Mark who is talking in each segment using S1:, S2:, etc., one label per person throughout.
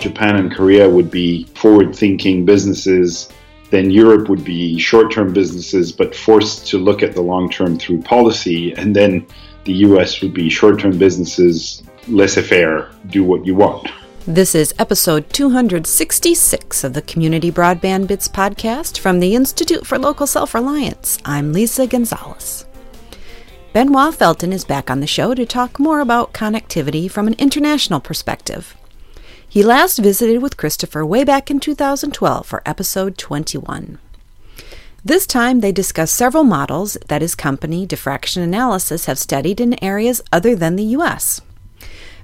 S1: Japan and Korea would be forward thinking businesses. Then Europe would be short term businesses, but forced to look at the long term through policy. And then the US would be short term businesses, laissez faire, do what you want.
S2: This is episode 266 of the Community Broadband Bits podcast from the Institute for Local Self Reliance. I'm Lisa Gonzalez. Benoit Felten is back on the show to talk more about connectivity from an international perspective. He last visited with Christopher way back in 2012 for episode 21. This time they discuss several models that his company, Diffraction Analysis, have studied in areas other than the U.S.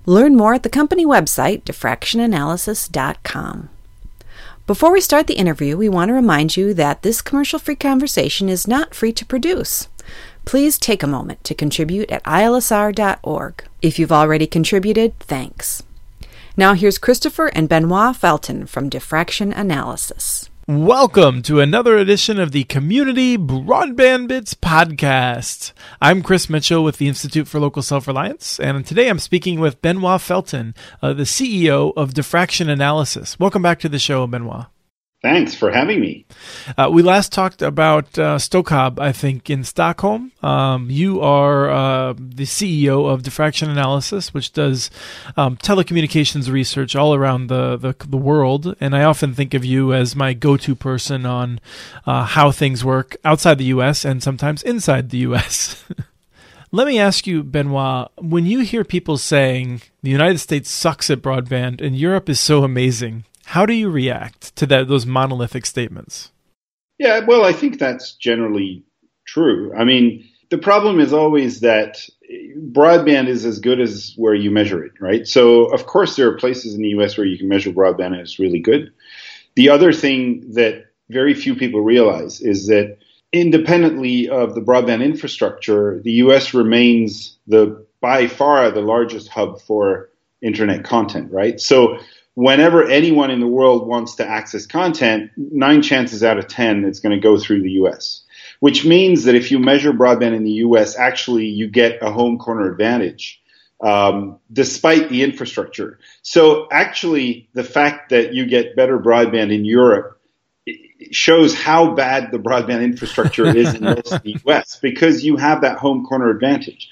S2: Learn more at the company website, diffractionanalysis.com. Before we start the interview, we want to remind you that this commercial free conversation is not free to produce. Please take a moment to contribute at ilsr.org. If you've already contributed, thanks. Now here's Christopher and Benoit Felten from Diffraction Analysis.
S3: Welcome to another edition of the Community Broadband Bits podcast. I'm Chris Mitchell with the Institute for Local Self Reliance, and today I'm speaking with Benoit Felten, uh, the CEO of Diffraction Analysis. Welcome back to the show, Benoit.
S1: Thanks for having me.
S3: Uh, we last talked about uh, Stokab, I think, in Stockholm. Um, you are uh, the CEO of Diffraction Analysis, which does um, telecommunications research all around the, the, the, world. And I often think of you as my go to person on uh, how things work outside the U.S. and sometimes inside the U.S. Let me ask you, Benoit, when you hear people saying the United States sucks at broadband and Europe is so amazing, how do you react to that those monolithic statements?
S1: Yeah, well, I think that's generally true. I mean, the problem is always that broadband is as good as where you measure it, right? So, of course, there are places in the US where you can measure broadband and it's really good. The other thing that very few people realize is that independently of the broadband infrastructure, the US remains the by far the largest hub for internet content, right? So whenever anyone in the world wants to access content, nine chances out of 10, it's going to go through the US. Which means that if you measure broadband in the US, actually you get a home corner advantage. Um, despite the infrastructure. So actually, the fact that you get better broadband in Europe shows how bad the broadband infrastructure is in most of the US because you have that home corner advantage.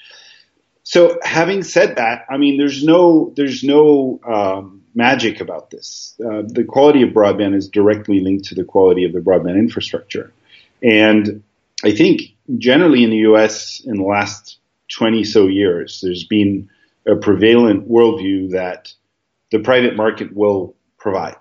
S1: So having said that, I mean, there's no, there's no, um, magic about this. Uh, the quality of broadband is directly linked to the quality of the broadband infrastructure. And I think generally in the US in the last 20 so years, there's been a prevalent worldview that the private market will provide.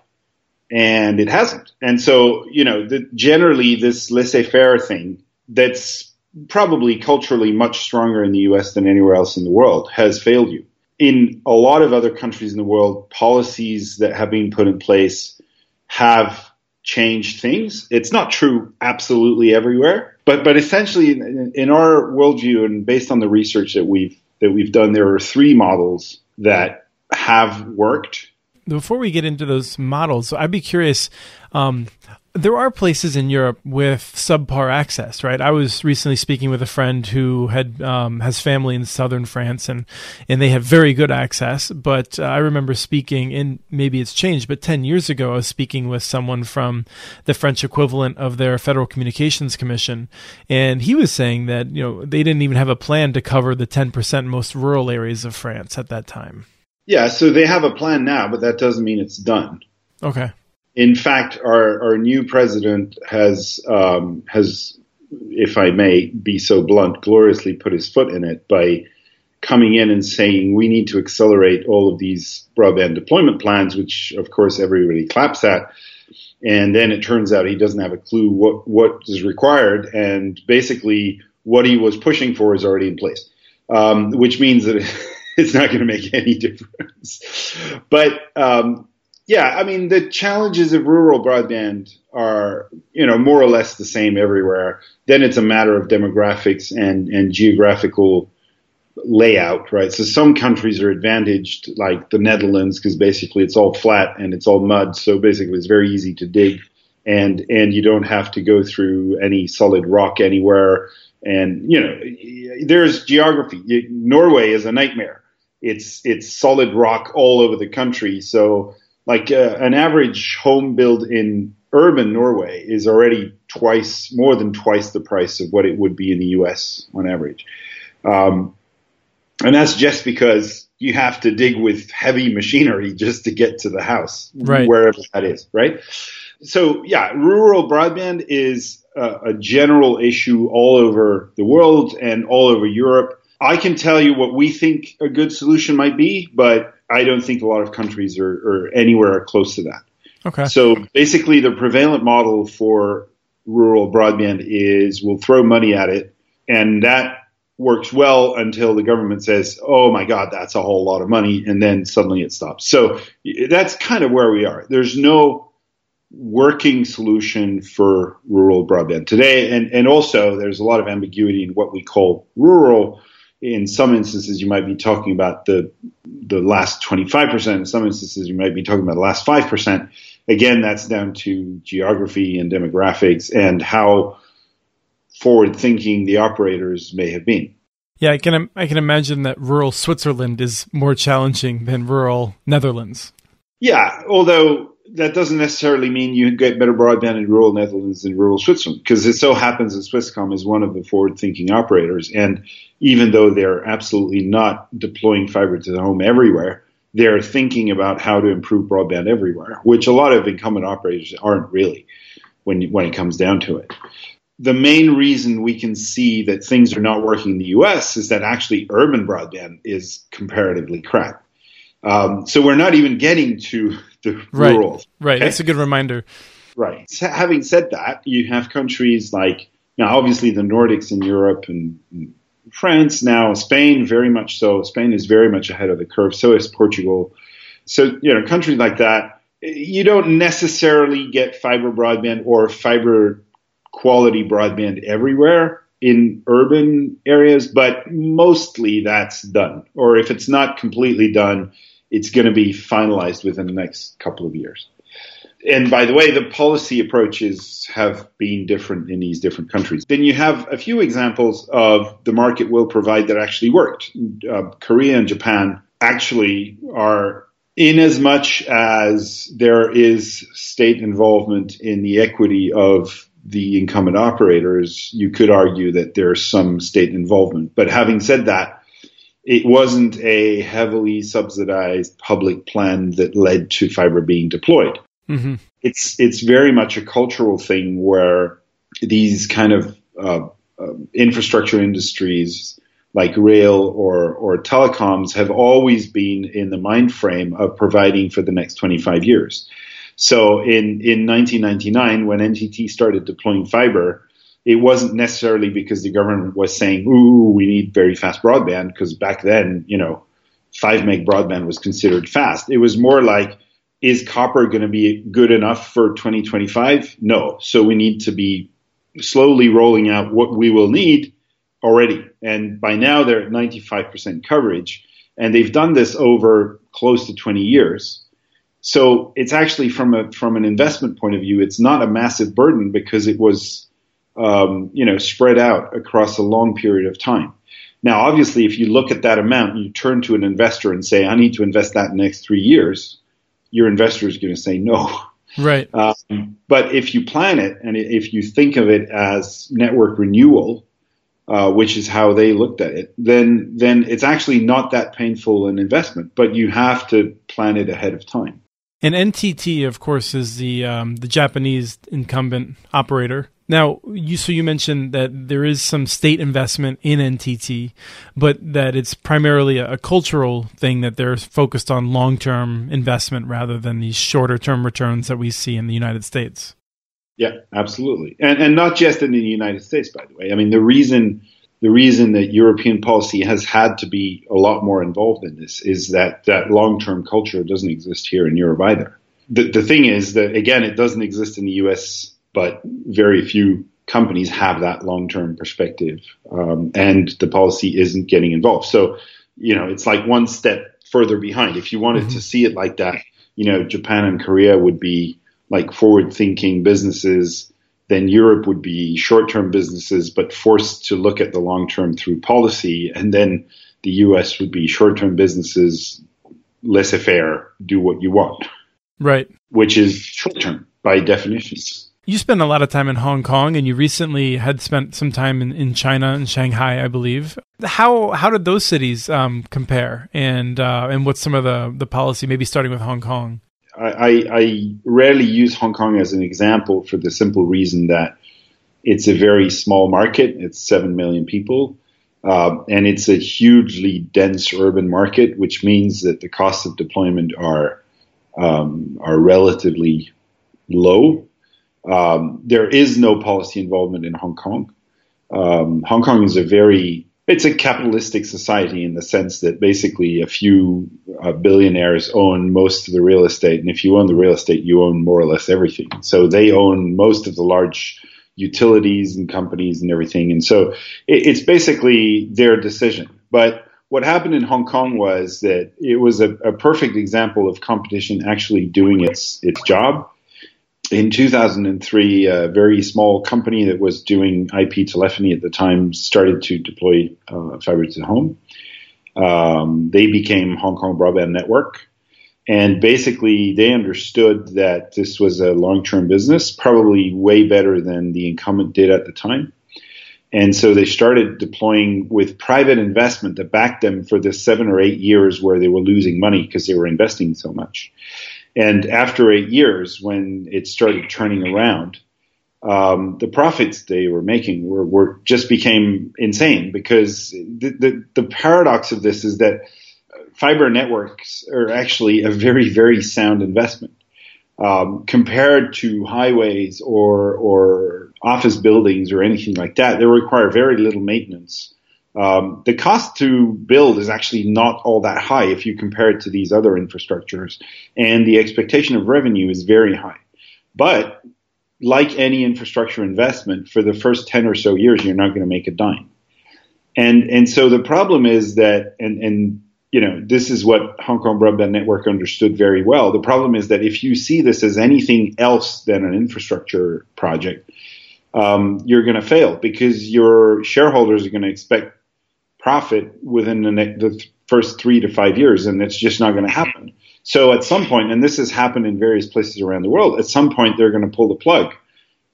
S1: And it hasn't. And so, you know, the, generally this laissez faire thing that's probably culturally much stronger in the US than anywhere else in the world has failed you in a lot of other countries in the world, policies that have been put in place have changed things. It's not true absolutely everywhere, but but essentially in, in, our worldview and based on the research that we've that we've done, there are three models that have worked.
S3: Before we get into those models, I'd be curious. Um, there are places in Europe with subpar access, right? I was recently speaking with a friend who had um, has family in southern France, and and they have very good access. But uh, I remember speaking, and maybe it's changed, but ten years ago, I was speaking with someone from the French equivalent of their Federal Communications Commission, and he was saying that you know they didn't even have a plan to cover the ten percent most rural areas of France at that time.
S1: Yeah, so they have a plan now, but that doesn't mean it's done.
S3: Okay
S1: in fact, our, our new president has um, has, if I may be so blunt, gloriously put his foot in it by coming in and saying we need to accelerate all of these broadband deployment plans, which of course everybody claps at. And then it turns out he doesn't have a clue what what is required, and basically what he was pushing for is already in place, um, which means that it's not going to make any difference. But um, yeah, I mean the challenges of rural broadband are you know more or less the same everywhere. Then it's a matter of demographics and and geographical layout, right? So some countries are advantaged, like the Netherlands, because basically it's all flat and it's all mud. So basically it's very easy to dig, and and you don't have to go through any solid rock anywhere. And you know, there's geography. Norway is a nightmare. It's it's solid rock all over the country. So like uh, an average home build in urban Norway is already twice, more than twice the price of what it would be in the US on average. Um, and that's just because you have to dig with heavy machinery just to get to the house,
S3: right.
S1: wherever that is, right? So, yeah, rural broadband is a, a general issue all over the world and all over Europe. I can tell you what we think a good solution might be, but I don't think a lot of countries are, are anywhere close to that.
S3: Okay.
S1: So basically, the prevalent model for rural broadband is we'll throw money at it, and that works well until the government says, "Oh my God, that's a whole lot of money," and then suddenly it stops. So that's kind of where we are. There's no working solution for rural broadband today, and and also there's a lot of ambiguity in what we call rural. In some instances, you might be talking about the the last 25%. In some instances, you might be talking about the last 5% again, that's down to geography and demographics and how forward thinking the operators may have been.
S3: Yeah, I can I can imagine that rural Switzerland is more challenging than rural Netherlands.
S1: Yeah, although that doesn't necessarily mean you get better broadband in rural Netherlands than rural Switzerland, because it so happens that Swisscom is one of the forward-thinking operators, and even though they're absolutely not deploying fiber to the home everywhere, they're thinking about how to improve broadband everywhere, which a lot of incumbent operators aren't really when when it comes down to it. The main reason we can see that things are not working in the U.S. is that actually urban broadband is comparatively crap. Um, so we're not even getting to the
S3: right.
S1: rural.
S3: Right, okay? that's a good reminder.
S1: Right. So having said that, you have countries like now, obviously the Nordics in Europe and, and France now, Spain very much so. Spain is very much ahead of the curve. So is Portugal. So you know, countries like that, you don't necessarily get fiber broadband or fiber quality broadband everywhere in urban areas, but mostly that's done. Or if it's not completely done, it's going to be finalized within the next couple of years and by the way, the policy approaches have been different in these different countries. Then you have a few examples of the market will provide that actually worked. Uh, Korea and Japan actually are in as much as there is state involvement in the equity of the incumbent operators, you could argue that there's some state involvement. But having said that, it wasn't a heavily subsidized public plan that led to fiber being deployed. Mm-hmm. It's it's very much a cultural thing where these kind of uh, uh, infrastructure industries like rail or or telecoms have always been in the mind frame of providing for the next 25 years. So in in 1999 when NTT started deploying fiber, it wasn't necessarily because the government was saying, "Ooh, we need very fast broadband," because back then, you know, five meg broadband was considered fast. It was more like is copper going to be good enough for 2025? No. So we need to be slowly rolling out what we will need already. And by now they're at 95% coverage. And they've done this over close to 20 years. So it's actually from a from an investment point of view, it's not a massive burden because it was um, you know spread out across a long period of time. Now, obviously, if you look at that amount, you turn to an investor and say, "I need to invest that in the next three years." your investor is going to say no.
S3: Right.
S1: Um, but if you plan it and if you think of it as network renewal, uh, which is how they looked at it, then then it's actually not that painful an investment. But you have to plan it ahead of time.
S3: And NTT, of course, is the um, the Japanese incumbent operator. Now, you so you mentioned that there is some state investment in NTT, but that it's primarily a, a cultural thing that they're focused on long term investment rather than these shorter term returns that we see in the United States.
S1: Yeah, absolutely, and and not just in the United States, by the way. I mean, the reason the reason that European policy has had to be a lot more involved in this is that that long term culture doesn't exist here in Europe either. The, the thing is that again, it doesn't exist in the U.S but very few companies have that long term perspective, um, and the policy isn't getting involved. So, you know, it's like one step further behind. If you wanted mm-hmm. to see it like that, you know, Japan and Korea would be like forward thinking businesses. Then Europe would be short term businesses, but forced to look at the long term through policy. And then the US would be short term businesses, laissez faire, do what you want.
S3: Right.
S1: Which is short term by definition.
S3: You spent a lot of time in Hong Kong, and you recently had spent some time in, in China and Shanghai, I believe. How how did those cities um, compare, and uh, and what's some of the the policy? Maybe starting with Hong Kong.
S1: I, I rarely use Hong Kong as an example for the simple reason that it's a very small market. It's seven million people, uh, and it's a hugely dense urban market, which means that the costs of deployment are um, are relatively low um, there is no policy involvement in Hong Kong. Um, Hong Kong is a very it's a capitalistic society in the sense that basically a few uh, billionaires own most of the real estate, and if you own the real estate, you own more or less everything. So they own most of the large utilities and companies and everything, and so it, it's basically their decision. But what happened in Hong Kong was that it was a, a perfect example of competition actually doing its its job in 2003, a very small company that was doing IP telephony at the time started to deploy uh, fiber to the home. Um, they became Hong Kong Broadband Network. And basically, they understood that this was a long term business, probably way better than the incumbent did at the time. And so they started deploying with private investment that backed them for the seven or eight years where they were losing money because they were investing so much. And after eight years, when it started turning around, um, the profits they were making were, were just became insane because the, the, the paradox of this is that fiber networks are actually a very very sound investment um, compared to highways or or office buildings or anything like that. They require very little maintenance um, the cost to build is actually not all that high if you compare it to these other infrastructures, and the expectation of revenue is very high. But like any infrastructure investment, for the first 10 or so years, you're not going to make a dime. And, and so the problem is that, and, and, you know, this is what Hong Kong Broadband Network understood very well. The problem is that if you see this as anything else than an infrastructure project, um, you're going to fail because your shareholders are going to expect profit within the, ne- the first three to five years, and it's just not going to happen. So at some point, and this has happened in various places around the world, at some point they're going to pull the plug.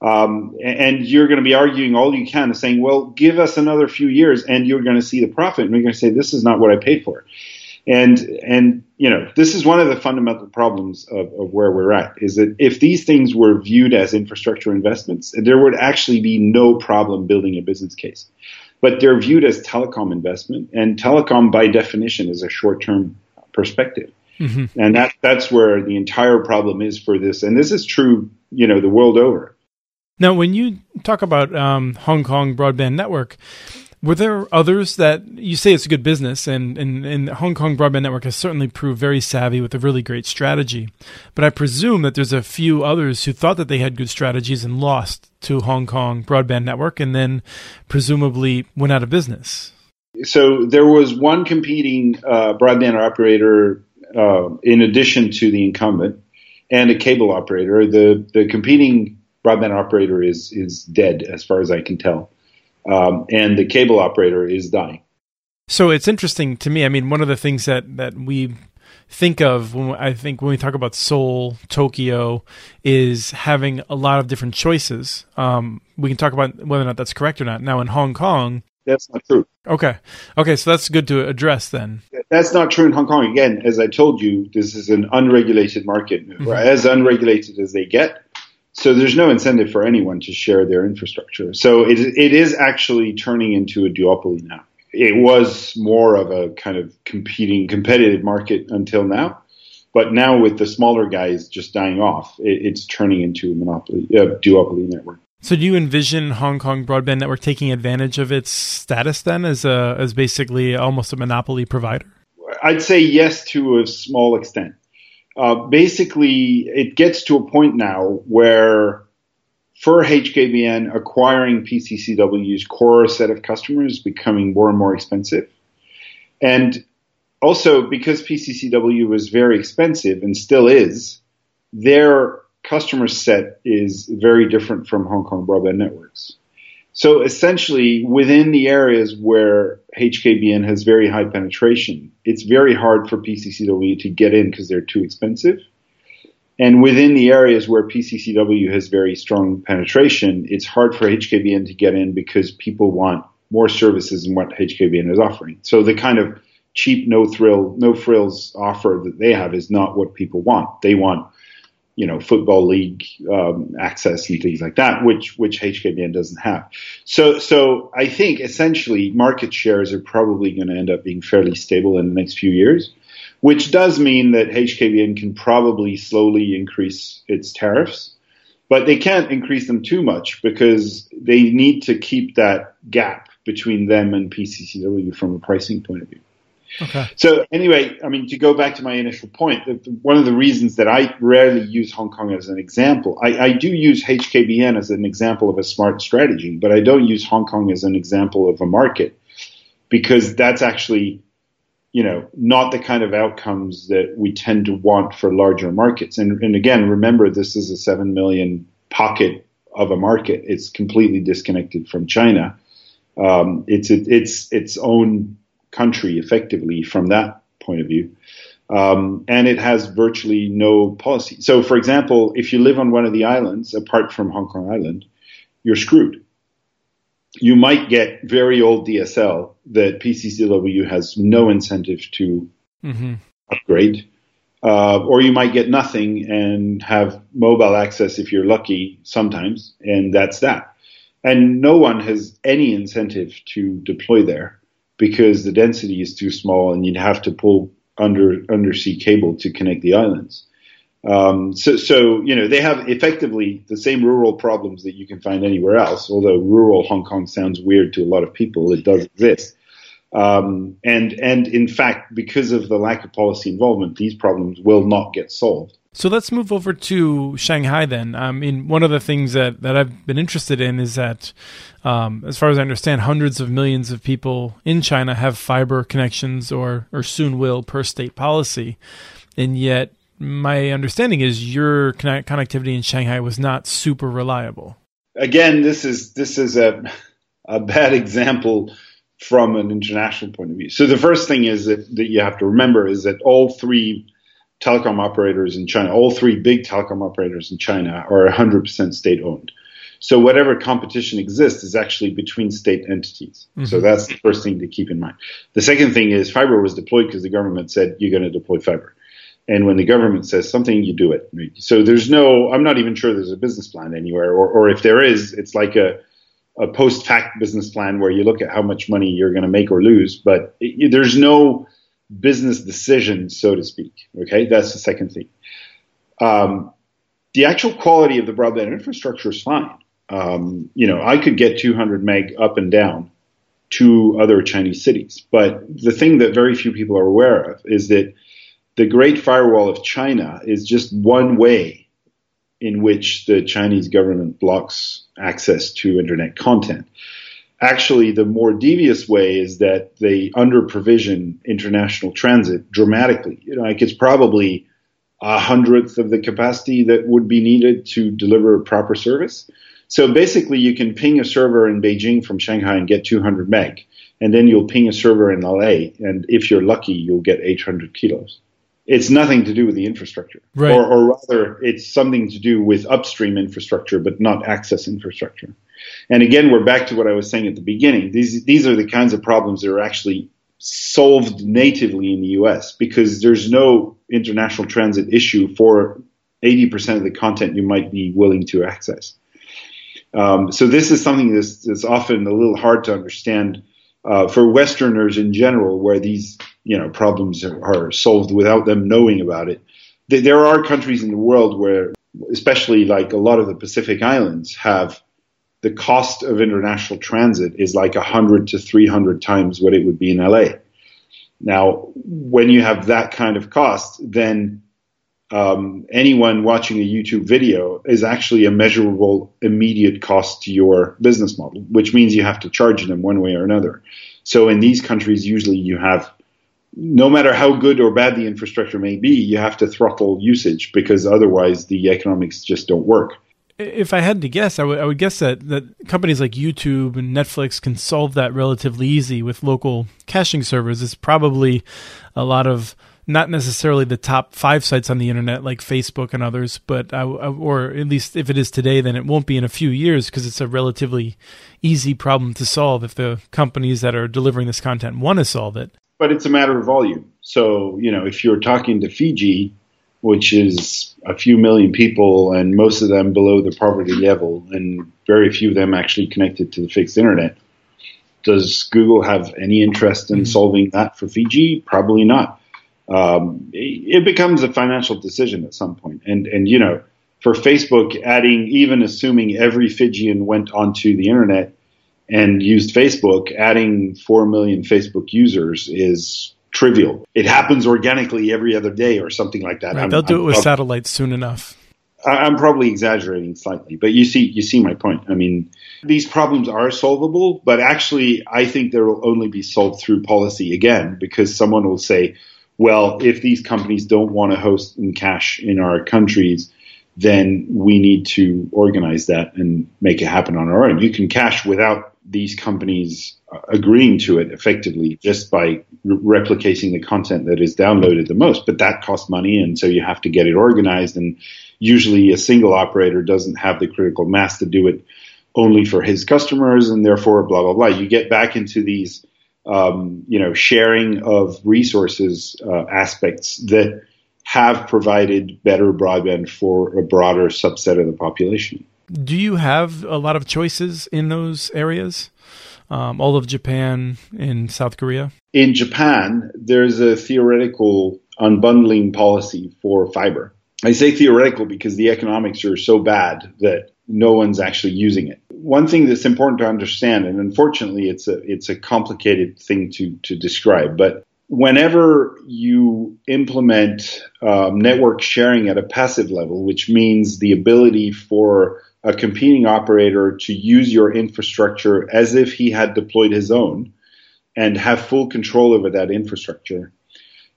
S1: Um, and you're going to be arguing all you can, saying, well, give us another few years and you're going to see the profit. And you're going to say, this is not what I paid for. And, and, you know, this is one of the fundamental problems of, of where we're at is that if these things were viewed as infrastructure investments, there would actually be no problem building a business case but they're viewed as telecom investment, and telecom by definition is a short-term perspective. Mm-hmm. And that that's where the entire problem is for this, and this is true, you know, the world over.
S3: Now, when you talk about um, Hong Kong Broadband Network, were there others that you say it's a good business, and, and, and Hong Kong Broadband Network has certainly proved very savvy with a really great strategy. But I presume that there's a few others who thought that they had good strategies and lost to Hong Kong Broadband Network, and then presumably went out of business.
S1: So there was one competing uh, broadband operator uh, in addition to the incumbent, and a cable operator. The the competing broadband operator is is dead, as far as I can tell um, and the cable operator is dying.
S3: So it's interesting to me. I mean, one of the things that that we think of when I think when we talk about Seoul, Tokyo, is having a lot of different choices. Um, we can talk about whether or not that's correct or not. Now in Hong Kong,
S1: that's not true.
S3: Okay, okay, so that's good to address then.
S1: That's not true in Hong Kong. Again, as I told you, this is an unregulated market, mm-hmm. as unregulated as they get. So there's no incentive for anyone to share their infrastructure. So it, it is actually turning into a duopoly now. It was more of a kind of competing, competitive market until now. But now with the smaller guys just dying off, it, it's turning into a monopoly, a duopoly network.
S3: So do you envision Hong Kong Broadband Network taking advantage of its status then as a, as basically almost a monopoly provider?
S1: I'd say yes to a small extent uh, basically it gets to a point now where for HKBN, acquiring PCCW's core set of customers is becoming more and more expensive. And also because PCCW was very expensive and still is, their customer set is very different from Hong Kong Broadband Networks. So essentially, within the areas where HKBN has very high penetration, it's very hard for PCCW to get in because they're too expensive. And within the areas where PCCW has very strong penetration, it's hard for HKBN to get in because people want more services than what HKBN is offering. So the kind of cheap, no thrill, no frills offer that they have is not what people want. They want, you know, football league um, access and things like that, which which HKBN doesn't have. So so I think essentially market shares are probably going to end up being fairly stable in the next few years which does mean that HKBN can probably slowly increase its tariffs, but they can't increase them too much because they need to keep that gap between them and PCCW from a pricing point of view. Okay. So anyway, I mean, to go back to my initial point, one of the reasons that I rarely use Hong Kong as an example, I, I, do use HKBN as an example of a smart strategy, but I don't use Hong Kong as an example of a market because that's actually you know, not the kind of outcomes that we tend to want for larger markets. And, and again, remember, this is a 7 million pocket of a market. It's completely disconnected from China. Um, it's, it, it's its own country effectively from that point of view. Um, and it has virtually no policy. So, for example, if you live on one of the islands, apart from Hong Kong Island, you're screwed you might get very old DSL that PCCW has no incentive to mm-hmm. upgrade, uh, or you might get nothing and have mobile access if you're lucky sometimes, and that's that. And no one has any incentive to deploy there because the density is too small, and you'd have to pull under undersea cable to connect the islands. Um, so, so, you know, they have effectively the same rural problems that you can find anywhere else, although rural Hong Kong sounds weird to a lot of people. It does exist. Um, and, and in fact, because of the lack of policy involvement, these problems will not get solved.
S3: So let's move over to Shanghai then. I mean, one of the things that, that I've been interested in is that, um, as far as I understand, hundreds of millions of people in China have fiber connections or, or soon will per state policy. And yet my understanding is your connectivity in Shanghai was not super reliable.
S1: Again, this is this is a a bad example from an international point of view. So the first thing is that, that you have to remember is that all three telecom operators in China, all three big telecom operators in China are 100% state owned. So whatever competition exists is actually between state entities. Mm-hmm. So that's the first thing to keep in mind. The second thing is fiber was deployed because the government said you're going to deploy fiber. And when the government says something, you do it. So there's no, I'm not even sure there's a business plan anywhere, or, or if there is, it's like a, a post fact business plan where you look at how much money you're going to make or lose, but it, there's no business decision, so to speak. Okay, that's the second thing. Um, the actual quality of the broadband infrastructure is fine. Um, you know, I could get 200 meg up and down to other Chinese cities, but the thing that very few people are aware of is that the Great Firewall of China is just one way in which the Chinese government blocks access to internet content. Actually, the more devious way is that they under provision international transit dramatically. You know, like it's probably a hundredth of the capacity that would be needed to deliver proper service. So basically, you can ping a server in Beijing from Shanghai and get 200 meg, and then you'll ping a server in LA, and if you're lucky, you'll get 800 kilos it's nothing to do with the infrastructure,
S3: right.
S1: or, or, rather, it's something to do with upstream infrastructure, but not access infrastructure. And again, we're back to what I was saying at the beginning. These these are the kinds of problems that are actually solved natively in the U.S. because there's no international transit issue for 80% of the content you might be willing to access. Um, so this is something that's, that's, often a little hard to understand uh, for Westerners in general, where these you know problems are, are solved without them knowing about it. There are countries in the world where, especially like a lot of the Pacific Islands, have the cost of international transit is like 100 to 300 times what it would be in LA. Now, when you have that kind of cost, then um, anyone watching a YouTube video is actually a measurable immediate cost to your business model, which means you have to charge them one way or another. So in these countries, usually you have no matter how good or bad the infrastructure may be, you have to throttle usage because otherwise the economics just don't work.
S3: If I had to guess, I would, I would guess that, that companies like YouTube and Netflix can solve that relatively easy with local caching servers. It's probably a lot of not necessarily the top five sites on the internet like Facebook and others, but I, or at least if it is today, then it won't be in a few years because it's a relatively easy problem to solve if the companies that are delivering this content want to solve it.
S1: But it's a matter of volume. So you know, if you're talking to Fiji, which is a few million people and most of them below the poverty level, and very few of them actually connected to the fixed internet does Google have any interest in mm-hmm. solving that for Fiji? Probably not. Um, it becomes a financial decision at some point. And, and, you know, for Facebook, adding, even assuming every Fijian went onto the internet and used Facebook, adding 4 million Facebook users is trivial. It happens organically every other day or something like that.
S3: Right, they'll do I'm, it with satellites soon enough.
S1: I'm probably exaggerating slightly, but you see, you see my point. I mean, these problems are solvable, but actually, I think they will only be solved through policy again, because someone will say, well, if these companies don't want to host and cache in our countries, then we need to organize that and make it happen on our own. You can cache without these companies uh, agreeing to it effectively just by re- replicating the content that is downloaded the most, but that costs money, and so you have to get it organized and usually a single operator doesn't have the critical mass to do it only for his customers and therefore blah blah blah you get back into these um, you know sharing of resources uh, aspects that have provided better broadband for a broader subset of the population.
S3: Do you have a lot of choices in those areas? Um, all of japan and south korea?
S1: In japan there's a theoretical unbundling policy for fiber. I say theoretical because the economics are so bad that no one's actually using it. One thing that's important to understand, and unfortunately, it's a it's a complicated thing to to describe, but whenever you implement um, network sharing at a passive level, which means the ability for a competing operator to use your infrastructure as if he had deployed his own and have full control over that infrastructure,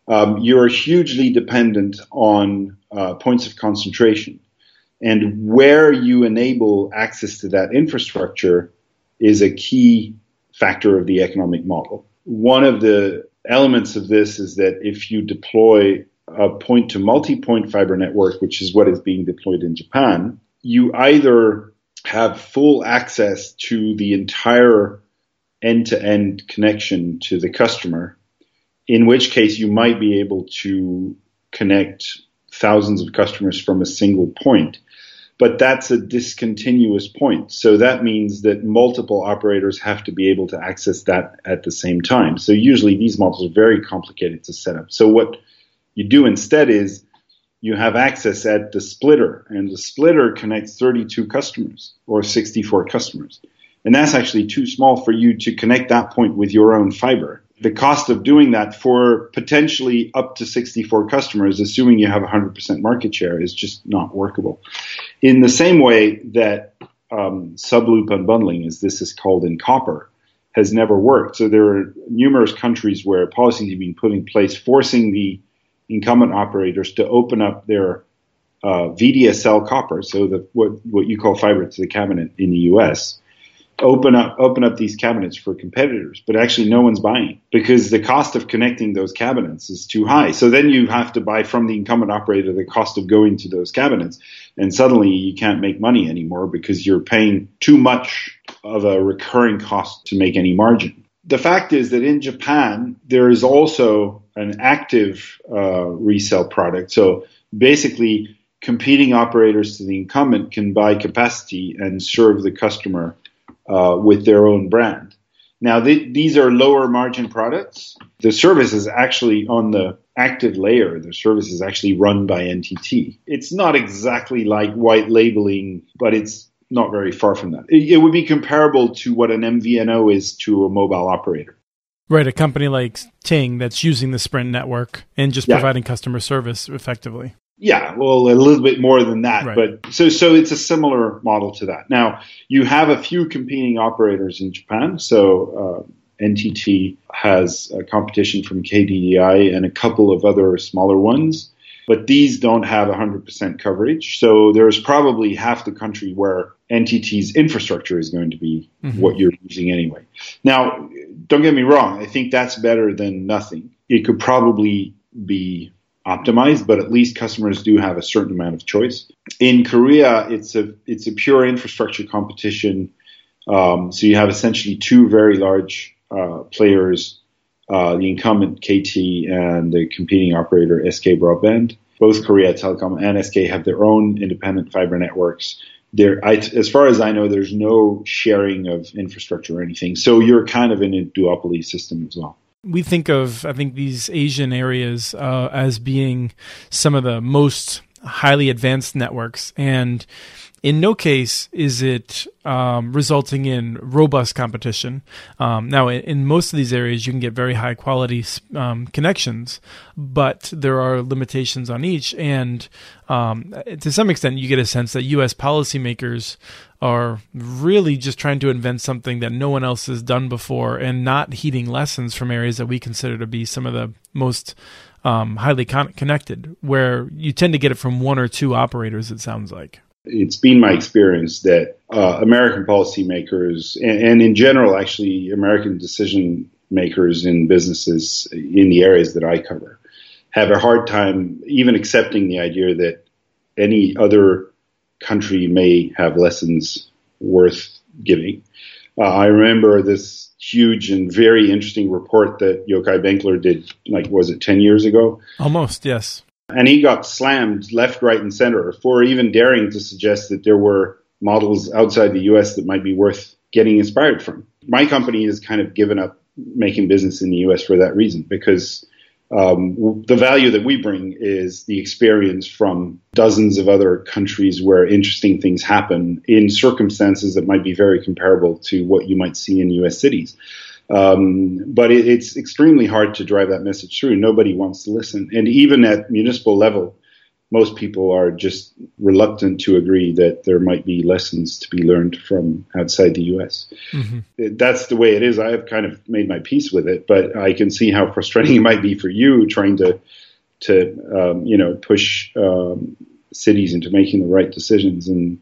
S1: um, you're hugely dependent on uh, points of concentration. And where you enable access to that infrastructure is a key factor of the economic model. One of the elements of this is that if you deploy a point to multi point fiber network, which is what is being deployed in Japan, you either have full access to the entire end to end connection to the customer in which case you might be able to connect thousands of customers from a single point. But that's a discontinuous point. So that means that multiple operators have to be able to access that at the same time. So usually these models are very complicated to set up. So what you do instead is you have access at the splitter, and the splitter connects 32 customers or 64 customers. And that's actually too small for you to connect that point with your own fiber the cost of doing that for potentially up to 64 customers, assuming you have 100% market share, is just not workable. In the same way that um, subloop unbundling, as this is called in copper, has never worked. So there are numerous countries where policies have been put in place forcing the incumbent operators to open up their uh, VDSL copper, so the, what, what you call fiber to the cabinet in the US, open up open up these cabinets for competitors, but actually no one's buying because the cost of connecting those cabinets is too high. So then you have to buy from the incumbent operator the cost of going to those cabinets, and suddenly you can't make money anymore because you're paying too much of a recurring cost to make any margin. The fact is that in Japan there is also an active uh, resale product. So basically competing operators to the incumbent can buy capacity and serve the customer uh, with their own brand. Now, th- these are lower margin products. The service is actually on the active layer. The service is actually run by NTT. It's not exactly like white labeling, but it's not very far from that. It, it would be comparable to what an MVNO is to a mobile operator.
S3: Right, a company like Ting that's using the Sprint network and just yeah. providing customer service effectively.
S1: Yeah, well, a little bit more than that, right. but so so it's a similar model to that. Now you have a few competing operators in Japan. So uh, NTT has a competition from KDDI and a couple of other smaller ones, but these don't have 100% coverage. So there's probably half the country where NTT's infrastructure is going to be mm-hmm. what you're using anyway. Now, don't get me wrong. I think that's better than nothing. It could probably be optimized, but at least customers do have a certain amount of choice. In Korea, it's a it's a pure infrastructure competition. Um, so you have essentially two very large uh, players, uh, the incumbent KT and the competing operator SK Broadband. Both Korea Telecom and SK have their own independent fiber networks. There, I, as far as I know, there's no sharing of infrastructure or anything. So you're kind of in a duopoly system as well
S3: we think of I think these Asian areas uh, as being some of the most highly advanced networks, and in no case is it um, resulting in robust competition. Um, now, in, in, most of these areas, you can get very high quality um, connections, but there are limitations on each. And um, to some extent, you get a sense that U.S. policymakers are really just trying to invent something that no one else has done before and not heeding lessons from areas that we consider to be some of the most um, highly con- connected, where you tend to get it from one or two operators, it sounds like.
S1: It's been my experience that uh, American policymakers and, and, in general, actually, American decision makers in businesses in the areas that I cover have a hard time even accepting the idea that any other country may have lessons worth giving. Uh, I remember this huge and very interesting report that Yochai Benkler did, like, was it 10 years ago?
S3: Almost, yes.
S1: And he got slammed left, right, and center for even daring to suggest that there were models outside the US that might be worth getting inspired from. My company has kind of given up making business in the US for that reason because um, the value that we bring is the experience from dozens of other countries where interesting things happen in circumstances that might be very comparable to what you might see in US cities. Um, but it, it's extremely hard to drive that message through. Nobody wants to listen. And even at municipal level, most people are just reluctant to agree that there might be lessons to be learned from outside the US. Mm-hmm. That's the way it is. I have kind of made my peace with it, but I can see how frustrating it might be for you trying to to um, you know push um, cities into making the right decisions and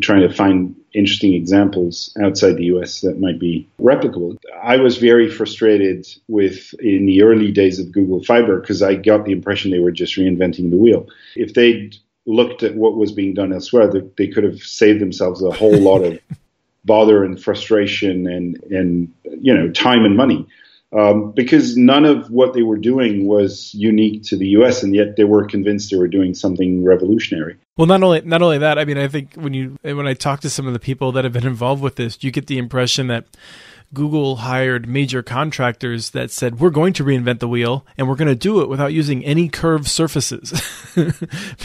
S1: trying to find interesting examples outside the US that might be replicable. I was very frustrated with in the early days of Google Fiber because I got the impression they were just reinventing the wheel. If they'd looked at what was being done elsewhere, they could have saved themselves a whole lot of bother and frustration and and you know time and money um, because none of what they were doing was unique to the U.S. and yet they were convinced they were doing something revolutionary.
S3: Well, not only not only that, I mean, I think when you when I talk to some of the people that have been involved with this, you get the impression that Google hired major contractors that said, we're going to reinvent the wheel and we're going to do it without using any curved surfaces.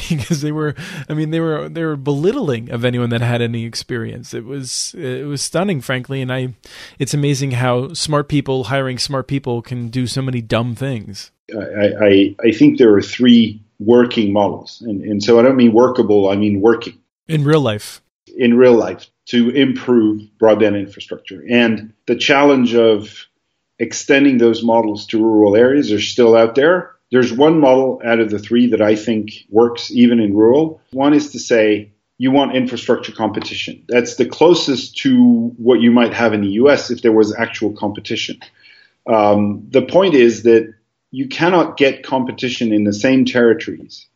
S3: because they were, I mean, they were, they were belittling of anyone that had any experience. It was, it was stunning, frankly. And I, it's amazing how smart people hiring smart people can do so many dumb things.
S1: I, I, I think there are three working models. And, and so I don't mean workable, I mean working.
S3: In real life.
S1: In real life to improve broadband infrastructure. And the challenge of extending those models to rural areas are still out there. There's one model out of the three that I think works even in rural. One is to say you want infrastructure competition. That's the closest to what you might have in the US if there was actual competition. Um, the point is that you cannot get competition in the same territories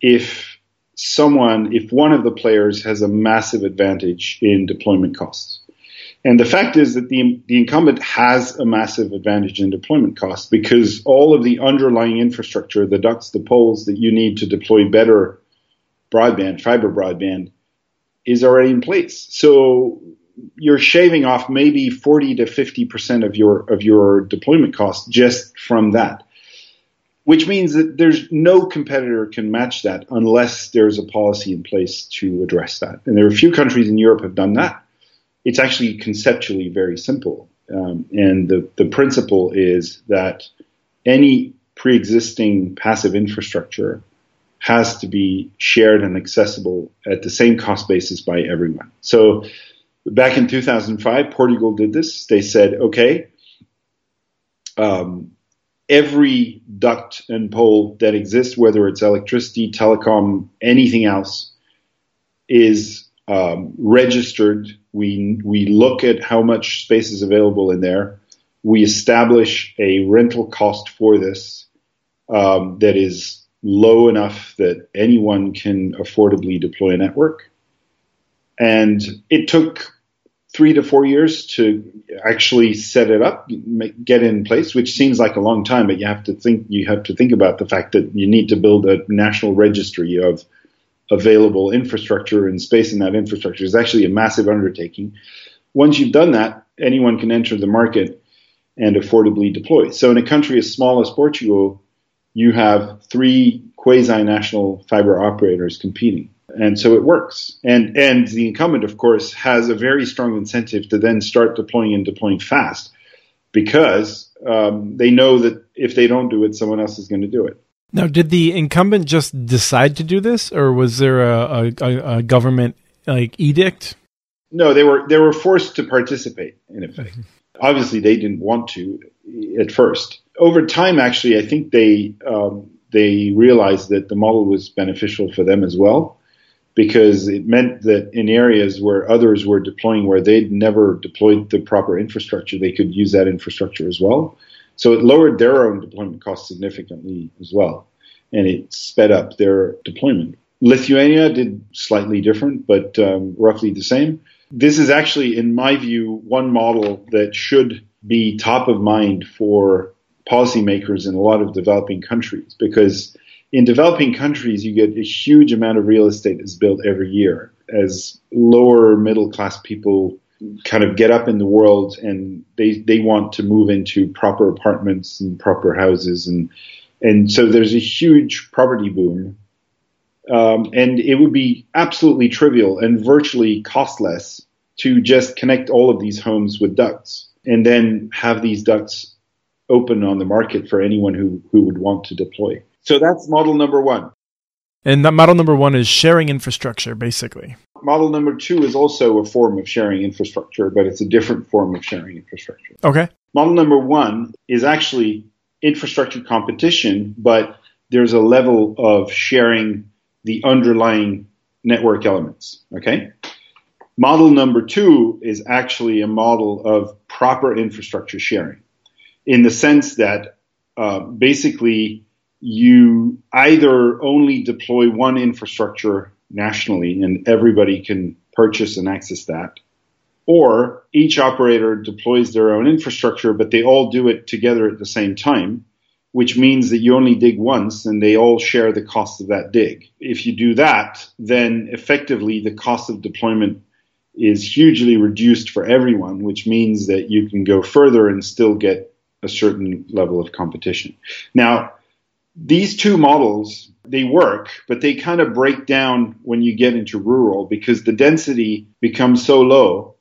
S1: if someone, if one of the players has a massive advantage in deployment costs. And the fact is that the, the incumbent has a massive advantage in deployment costs because all of the underlying infrastructure, the ducts, the poles that you need to deploy better broadband, fiber broadband, is already in place. So you're shaving off maybe 40 to 50% of your, of your deployment costs just from that which means that there's no competitor can match that unless there's a policy in place to address that. And there are a few countries in Europe have done that. It's actually conceptually very simple. Um, and the, the principle is that any pre-existing passive infrastructure has to be shared and accessible at the same cost basis by everyone. So back in 2005, Portugal did this. They said, okay, um, every duct and pole that exists, whether it's electricity, telecom, anything else, is um, registered. We we look at how much space is available in there. We establish a rental cost for this, um, that is low enough that anyone can affordably deploy a network. And it took three to four years to actually set it up, make, get in place, which seems like a long time, but you have to think you have to think about the fact that you need to build a national registry of available infrastructure and space in that infrastructure is actually a massive undertaking. Once you've done that, anyone can enter the market and affordably deploy. So in a country as small as Portugal, you have three quasi-national fiber operators competing. And so it works. And, and the incumbent, of course, has a very strong incentive to then start deploying and deploying fast because um, they know that if they don't do it, someone else is going to do it.
S3: Now, did the incumbent just decide to do this, or was there a, a, a government like edict?
S1: No, they were they were forced to participate in effect. Mm-hmm. Obviously, they didn't want to at first. Over time, actually, I think they um, they realized that the model was beneficial for them as well because it meant that in areas where others were deploying where they'd never deployed the proper infrastructure, they could use that infrastructure as well. So it lowered their own deployment costs significantly as well, and it sped up their deployment. Lithuania did slightly different, but um, roughly the same. This is actually, in my view, one model that should be top of mind for policymakers in a lot of developing countries because in developing countries, you get a huge amount of real estate is built every year as lower middle class people kind of get up in the world and they, they want to move into proper apartments and proper houses and and so there's a huge property boom um, and it would be absolutely trivial and virtually costless to just connect all of these homes with ducts and then have these ducts open on the market for anyone who, who would want to deploy. So that's model number one.
S3: And that model number one is sharing infrastructure, basically.
S1: Model number two is also a form of sharing infrastructure, but it's a different form of sharing infrastructure.
S3: Okay.
S1: Model number one is actually infrastructure competition, but there's a level of sharing the underlying network elements. Okay. Model number two is actually a model of proper infrastructure sharing in the sense that uh, basically you either only deploy one infrastructure nationally and everybody can purchase and access that, or each operator deploys their own infrastructure, but they all do it together at the same time, which means that you only dig once and they all share the cost of that dig. If you do that, then effectively the cost of deployment is hugely reduced for everyone, which means that you can go further and still get a certain level of competition. Now, these two models, they work, but they kind of break down when you get into rural because the density becomes so low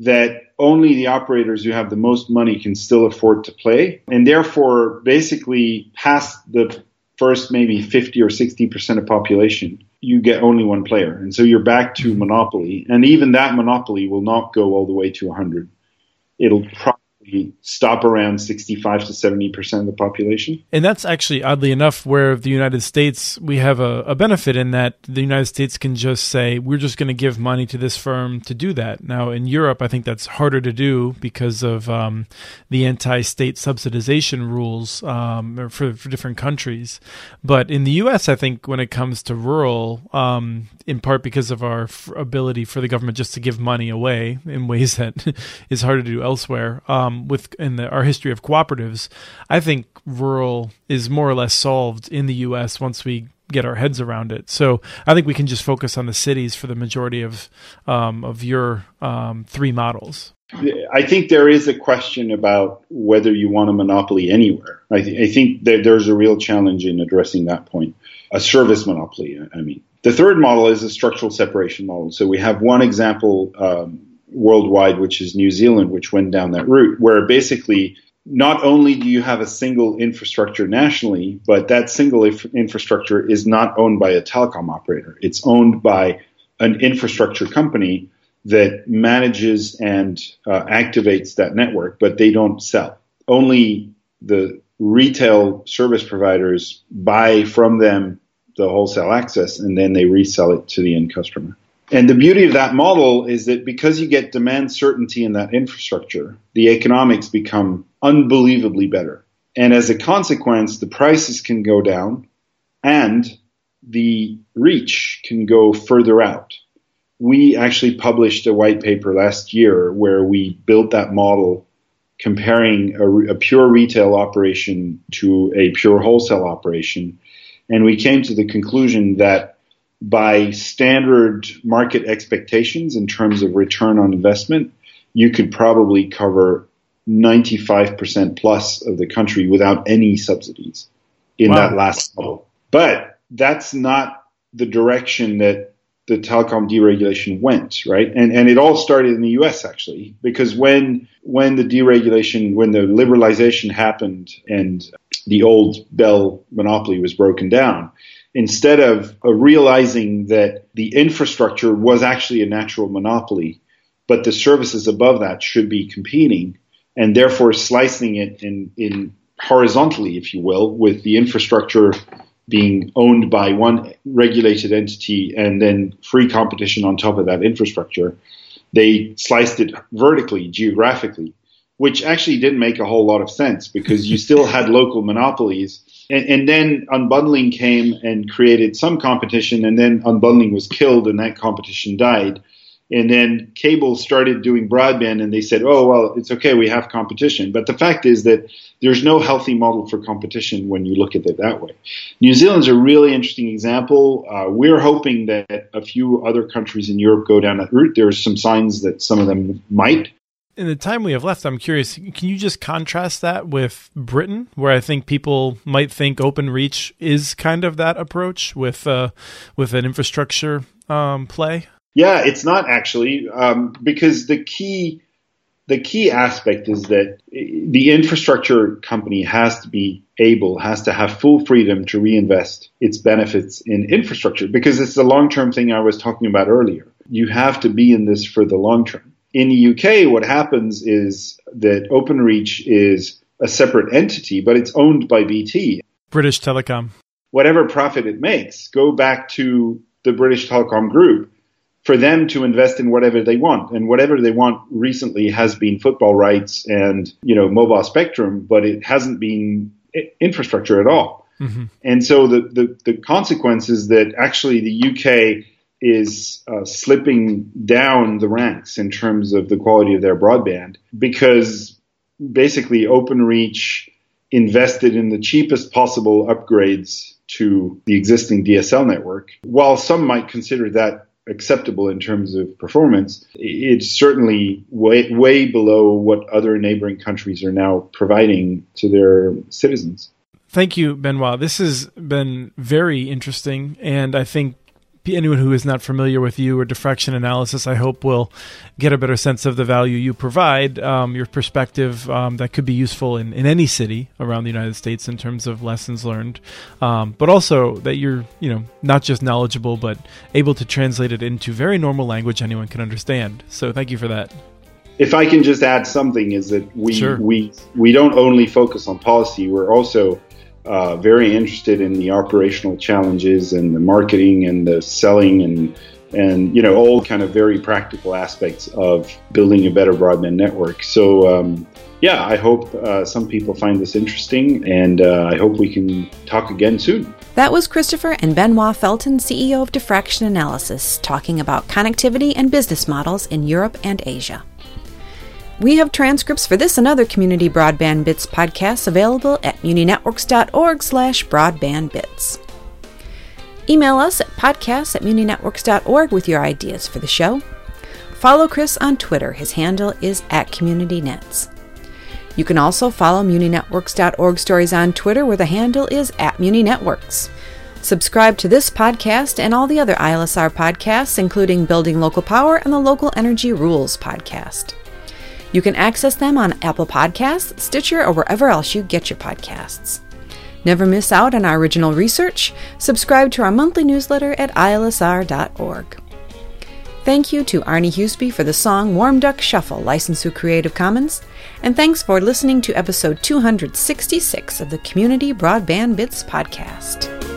S1: that only the operators who have the most money can still afford to play. And therefore, basically, past the first maybe 50 or 60% of population, you get only one player. And so you're back to monopoly. And even that monopoly will not go all the way to 100. It'll stop around 65 to 70% of the population.
S3: And that's actually, oddly enough, where the United States, we have a, a benefit in that the United States can just say, we're just going to give money to this firm to do that. Now, in Europe, I think that's harder to do because of um, the anti state subsidization rules um, for, for different countries. But in the U.S., I think when it comes to rural, um, in part because of our f- ability for the government just to give money away in ways that is harder to do elsewhere. Um, with in the, our history of cooperatives, I think rural is more or less solved in the U.S. once we get our heads around it. So I think we can just focus on the cities for the majority of um, of your um, three models.
S1: I think there is a question about whether you want a monopoly anywhere. I, th- I think that there's a real challenge in addressing that point. A service monopoly, I mean. The third model is a structural separation model. So we have one example um, worldwide, which is New Zealand, which went down that route, where basically not only do you have a single infrastructure nationally, but that single inf- infrastructure is not owned by a telecom operator. It's owned by an infrastructure company that manages and uh, activates that network, but they don't sell. Only the retail service providers buy from them the wholesale access and then they resell it to the end customer. And the beauty of that model is that because you get demand certainty in that infrastructure, the economics become unbelievably better. And as a consequence, the prices can go down and the reach can go further out. We actually published a white paper last year where we built that model comparing a, a, pure retail operation to a pure wholesale operation. And we came to the conclusion that by standard market expectations in terms of return on investment, you could probably cover 95% plus of the country without any subsidies in wow. that last model. But that's not the direction that the telecom deregulation went, right? And and it all started in the US actually, because when when the deregulation, when the liberalization happened and the old Bell monopoly was broken down, instead of uh, realizing that the infrastructure was actually a natural monopoly, but the services above that should be competing, and therefore slicing it in, in horizontally, if you will, with the infrastructure being owned by one regulated entity and then free competition on top of that infrastructure. They sliced it vertically, geographically, which actually didn't make a whole lot of sense because you still had local monopolies. And, and, then unbundling came and created some competition, and then unbundling was killed and that competition died. And then cable started doing broadband and they said, oh, well, it's okay, we have competition. But the fact is that there's no healthy model for competition when you look at it that way. New Zealand's a really interesting example. Uh, we're hoping that a few other countries in Europe go down that route. There's some signs that some of them might.
S3: In the time we have left, I'm curious, can you just contrast that with Britain, where I think people might think OpenReach is kind of that approach with, uh, with an infrastructure um, play?
S1: Yeah, it's not actually, um, because the key the key aspect is that the infrastructure company has to be able, has to have full freedom to reinvest its benefits in infrastructure because it's the long term thing I was talking about earlier. You have to be in this for the long term. In the UK, what happens is that OpenReach is a separate entity, but it's owned by BT.
S3: British Telecom.
S1: Whatever profit it makes, go back to the British Telecom Group for them to invest in whatever they want. And whatever they want recently has been football rights and, you know, mobile spectrum, but it hasn't been infrastructure at all. Mm-hmm. And so the, the, the consequence is that actually the UK is uh, slipping down the ranks in terms of the quality of their broadband because basically OpenReach invested in the cheapest possible upgrades to the existing DSL network. While some might consider that acceptable in terms of performance, it's certainly way, way below what other neighboring countries are now providing to their citizens.
S3: Thank you, Benoit. This has been very interesting, and I think anyone who is not familiar with you or diffraction analysis, I hope will get a better sense of the value you provide, um, your perspective um, that could be useful in, in any city around the United States in terms of lessons learned, um, but also that you're you know not just knowledgeable but able to translate it into very normal language anyone can understand. So thank you for that.
S1: If I can just add something, is that we sure. we we don't only focus on policy; we're also uh, very interested in the operational challenges and the marketing and the selling and and you know all kind of very practical aspects of building a better broadband network. So um, yeah, I hope uh, some people find this interesting, and uh, I hope we can talk again soon.
S2: That was Christopher and Benoit Felten, CEO of Diffraction Analysis, talking about connectivity and business models in Europe and Asia. We have transcripts for this and other Community Broadband Bits podcasts available at muninetworks.org slash broadbandbits. Email us at podcasts at muninetworks.org with your ideas for the show. Follow Chris on Twitter. His handle is at CommunityNets. You can also follow muninetworks.org stories on Twitter where the handle is at muninetworks. Subscribe to this podcast and all the other ILSR podcasts, including Building Local Power and the Local Energy Rules podcast. You can access them on Apple Podcasts, Stitcher, or wherever else you get your podcasts. Never miss out on our original research. Subscribe to our monthly newsletter at ilsr.org. Thank you to Arne Huseby for the song Warm Duck Shuffle, licensed through Creative Commons. And thanks for listening to episode 266 of the Community Broadband Bits podcast.